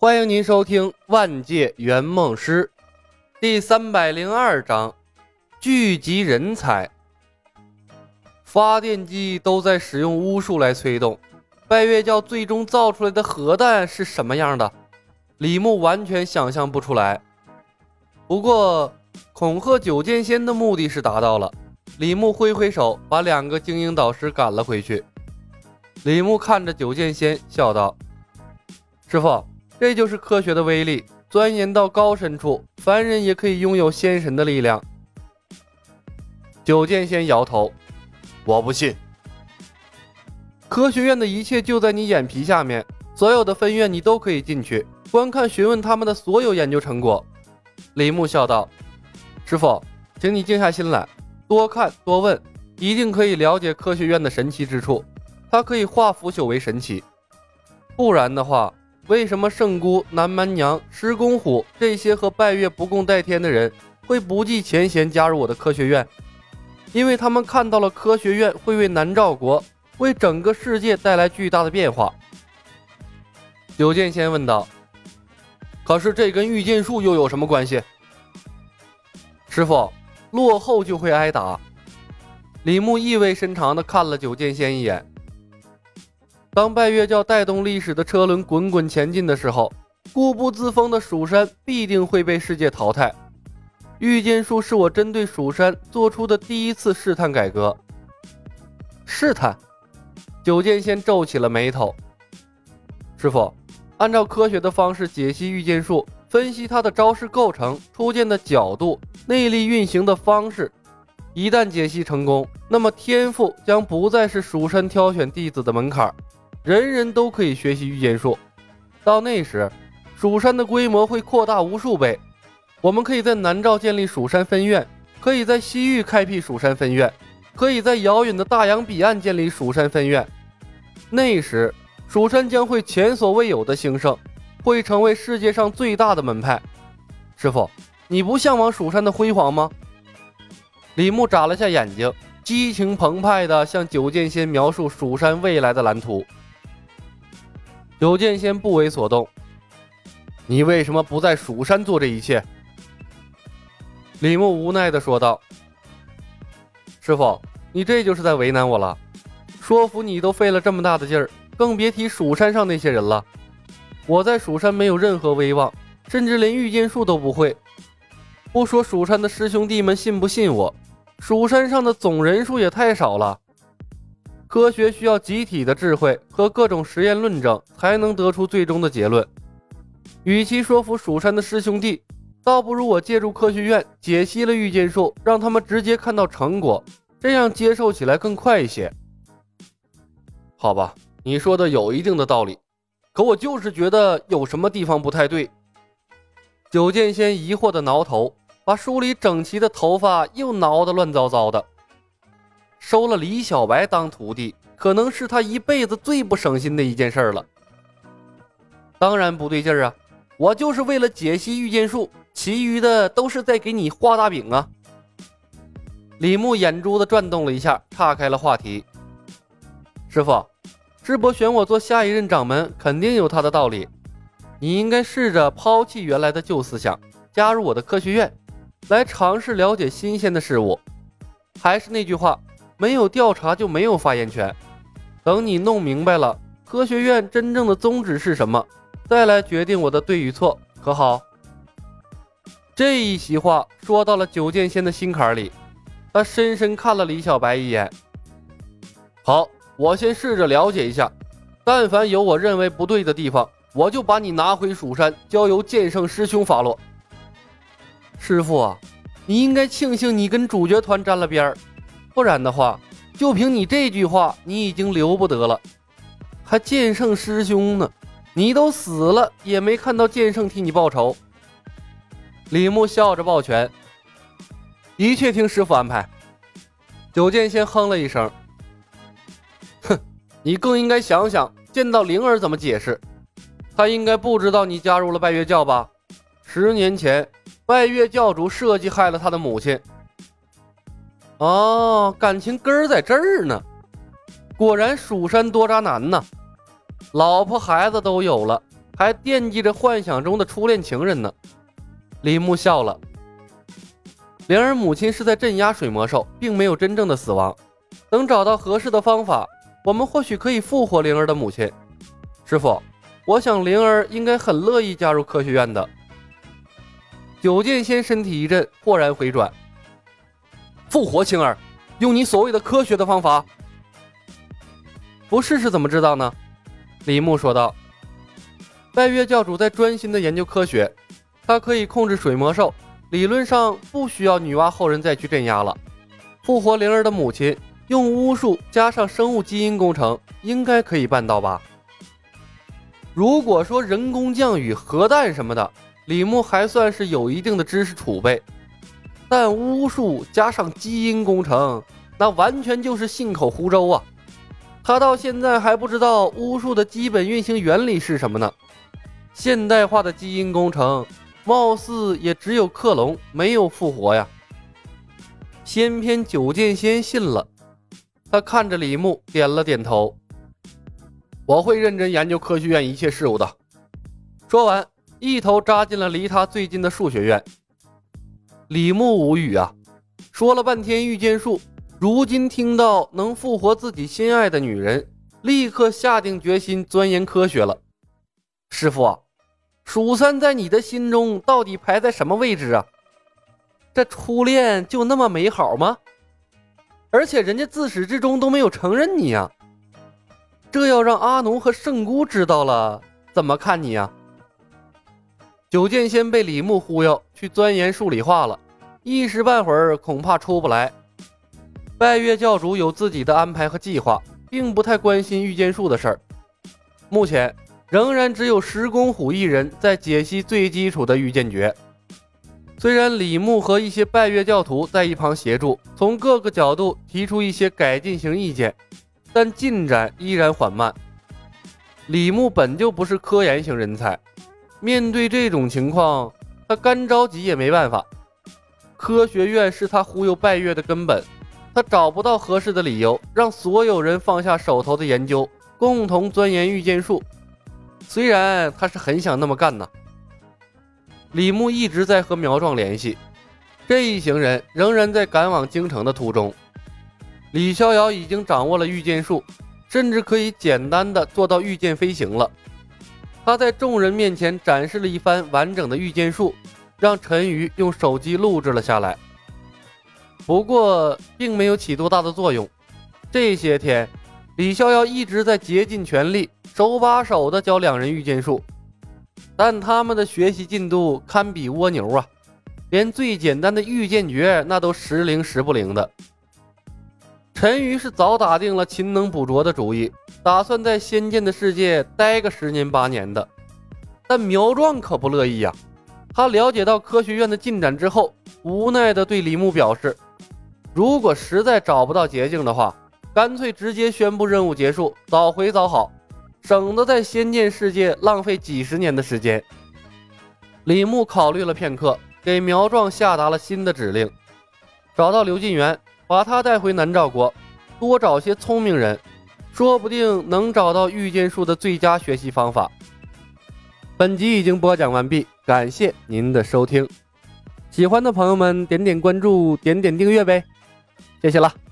欢迎您收听《万界圆梦师》第三百零二章：聚集人才。发电机都在使用巫术来催动，拜月教最终造出来的核弹是什么样的？李牧完全想象不出来。不过，恐吓九剑仙的目的是达到了。李牧挥挥手，把两个精英导师赶了回去。李牧看着九剑仙，笑道：“师傅。”这就是科学的威力，钻研到高深处，凡人也可以拥有仙神的力量。九剑仙摇头：“我不信。科学院的一切就在你眼皮下面，所有的分院你都可以进去观看、询问他们的所有研究成果。”李牧笑道：“师傅，请你静下心来，多看多问，一定可以了解科学院的神奇之处。它可以化腐朽为神奇，不然的话。”为什么圣姑、南蛮娘、石公虎这些和拜月不共戴天的人会不计前嫌加入我的科学院？因为他们看到了科学院会为南诏国、为整个世界带来巨大的变化。九剑仙问道：“可是这跟御剑术又有什么关系？”师傅，落后就会挨打。李牧意味深长地看了九剑仙一眼。当拜月教带动历史的车轮滚滚前进的时候，固步自封的蜀山必定会被世界淘汰。御剑术是我针对蜀山做出的第一次试探改革。试探？九剑仙皱起了眉头。师傅，按照科学的方式解析御剑术，分析它的招式构成、出剑的角度、内力运行的方式，一旦解析成功，那么天赋将不再是蜀山挑选弟子的门槛。人人都可以学习御剑术，到那时，蜀山的规模会扩大无数倍。我们可以在南诏建立蜀山分院，可以在西域开辟蜀山分院，可以在遥远的大洋彼岸建立蜀山分院。那时，蜀山将会前所未有的兴盛，会成为世界上最大的门派。师傅，你不向往蜀山的辉煌吗？李牧眨了下眼睛，激情澎湃地向九剑仙描述蜀山未来的蓝图。九剑仙不为所动。你为什么不在蜀山做这一切？李牧无奈的说道：“师傅，你这就是在为难我了。说服你都费了这么大的劲儿，更别提蜀山上那些人了。我在蜀山没有任何威望，甚至连御剑术都不会。不说蜀山的师兄弟们信不信我，蜀山上的总人数也太少了。”科学需要集体的智慧和各种实验论证才能得出最终的结论。与其说服蜀山的师兄弟，倒不如我借助科学院解析了御剑术，让他们直接看到成果，这样接受起来更快一些。好吧，你说的有一定的道理，可我就是觉得有什么地方不太对。九剑仙疑惑的挠头，把梳理整齐的头发又挠得乱糟糟的。收了李小白当徒弟，可能是他一辈子最不省心的一件事了。当然不对劲儿啊！我就是为了解析御剑术，其余的都是在给你画大饼啊！李牧眼珠子转动了一下，岔开了话题。师傅，智博选我做下一任掌门，肯定有他的道理。你应该试着抛弃原来的旧思想，加入我的科学院，来尝试了解新鲜的事物。还是那句话。没有调查就没有发言权。等你弄明白了科学院真正的宗旨是什么，再来决定我的对与错，可好？这一席话说到了九剑仙的心坎里，他深深看了李小白一眼。好，我先试着了解一下，但凡有我认为不对的地方，我就把你拿回蜀山，交由剑圣师兄发落。师傅啊，你应该庆幸你跟主角团沾了边儿。不然的话，就凭你这句话，你已经留不得了。还剑圣师兄呢，你都死了也没看到剑圣替你报仇。李牧笑着抱拳，一切听师傅安排。九剑仙哼了一声，哼，你更应该想想，见到灵儿怎么解释？他应该不知道你加入了拜月教吧？十年前，拜月教主设计害了他的母亲。哦，感情根儿在这儿呢。果然蜀山多渣男呐，老婆孩子都有了，还惦记着幻想中的初恋情人呢。李牧笑了。灵儿母亲是在镇压水魔兽，并没有真正的死亡。等找到合适的方法，我们或许可以复活灵儿的母亲。师傅，我想灵儿应该很乐意加入科学院的。九剑仙身体一震，豁然回转。复活青儿，用你所谓的科学的方法，不试试怎么知道呢？李牧说道。拜月教主在专心的研究科学，他可以控制水魔兽，理论上不需要女娲后人再去镇压了。复活灵儿的母亲，用巫术加上生物基因工程，应该可以办到吧？如果说人工降雨、核弹什么的，李牧还算是有一定的知识储备。但巫术加上基因工程，那完全就是信口胡诌啊！他到现在还不知道巫术的基本运行原理是什么呢。现代化的基因工程，貌似也只有克隆，没有复活呀。偏偏九剑仙信了，他看着李牧，点了点头：“我会认真研究科学院一切事务的。”说完，一头扎进了离他最近的数学院。李牧无语啊，说了半天御剑术，如今听到能复活自己心爱的女人，立刻下定决心钻研科学了。师傅啊，蜀山在你的心中到底排在什么位置啊？这初恋就那么美好吗？而且人家自始至终都没有承认你呀，这要让阿奴和圣姑知道了，怎么看你呀？九剑仙被李牧忽悠去钻研数理化了，一时半会儿恐怕出不来。拜月教主有自己的安排和计划，并不太关心御剑术的事儿。目前仍然只有石公虎一人在解析最基础的御剑诀。虽然李牧和一些拜月教徒在一旁协助，从各个角度提出一些改进型意见，但进展依然缓慢。李牧本就不是科研型人才。面对这种情况，他干着急也没办法。科学院是他忽悠拜月的根本，他找不到合适的理由让所有人放下手头的研究，共同钻研御剑术。虽然他是很想那么干呢。李牧一直在和苗壮联系，这一行人仍然在赶往京城的途中。李逍遥已经掌握了御剑术，甚至可以简单的做到御剑飞行了。他在众人面前展示了一番完整的御剑术，让陈瑜用手机录制了下来。不过，并没有起多大的作用。这些天，李逍遥一直在竭尽全力，手把手的教两人御剑术，但他们的学习进度堪比蜗牛啊！连最简单的御剑诀，那都时灵时不灵的。陈瑜是早打定了勤能补拙的主意，打算在仙剑的世界待个十年八年的。但苗壮可不乐意呀，他了解到科学院的进展之后，无奈地对李牧表示：“如果实在找不到捷径的话，干脆直接宣布任务结束，早回早好，省得在仙剑世界浪费几十年的时间。”李牧考虑了片刻，给苗壮下达了新的指令：找到刘进元。把他带回南诏国，多找些聪明人，说不定能找到御剑术的最佳学习方法。本集已经播讲完毕，感谢您的收听。喜欢的朋友们点点关注，点点订阅呗，谢谢了。